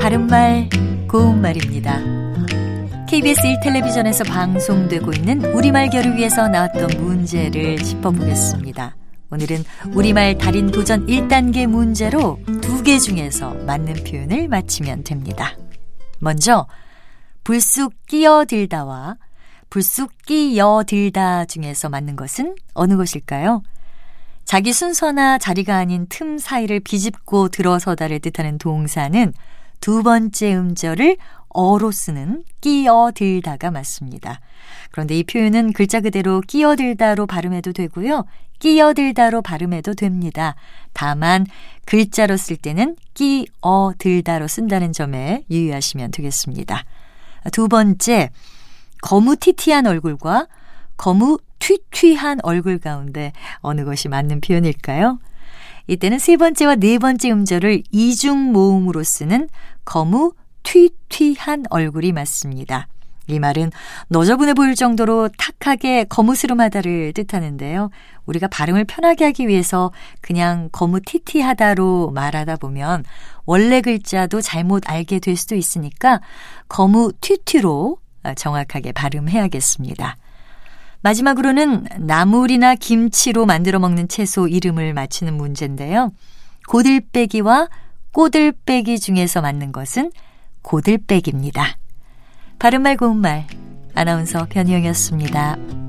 바른말 고운말입니다. KBS 1텔레비전에서 방송되고 있는 우리말 겨루 위해서 나왔던 문제를 짚어보겠습니다. 오늘은 우리말 달인 도전 1단계 문제로 두 개 중에서 맞는 표현을 맞히면 됩니다. 먼저 불쑥 끼어들다와 불쑥 끼어들다 중에서 맞는 것은 어느 것일까요? 자기 순서나 자리가 아닌 틈 사이를 비집고 들어서다를 뜻하는 동사는 두 번째 음절을 어로 쓰는 끼어들다가 맞습니다. 그런데 이 표현은 글자 그대로 끼어들다로 발음해도 되고요. 끼어들다로 발음해도 됩니다. 다만 글자로 쓸 때는 끼어들다로 쓴다는 점에 유의하시면 되겠습니다. 두 번째, 거무튀튀한 얼굴과 거무 튀튀한 얼굴 가운데 어느 것이 맞는 표현일까요? 이때는 세 번째와 네 번째 음절을 이중 모음으로 쓰는 거무 튀튀한 얼굴이 맞습니다. 이 말은 너저분해 보일 정도로 탁하게 거무스름하다를 뜻하는데요. 우리가 발음을 편하게 하기 위해서 그냥 거무티티하다로 말하다 보면 원래 글자도 잘못 알게 될 수도 있으니까 거무튀튀로 정확하게 발음해야겠습니다. 마지막으로는 나물이나 김치로 만들어 먹는 채소 이름을 맞추는 문제인데요. 고들빼기와 꼬들빼기 중에서 맞는 것은 고들빼기입니다. 바른말 고운말 아나운서 변희영이었습니다.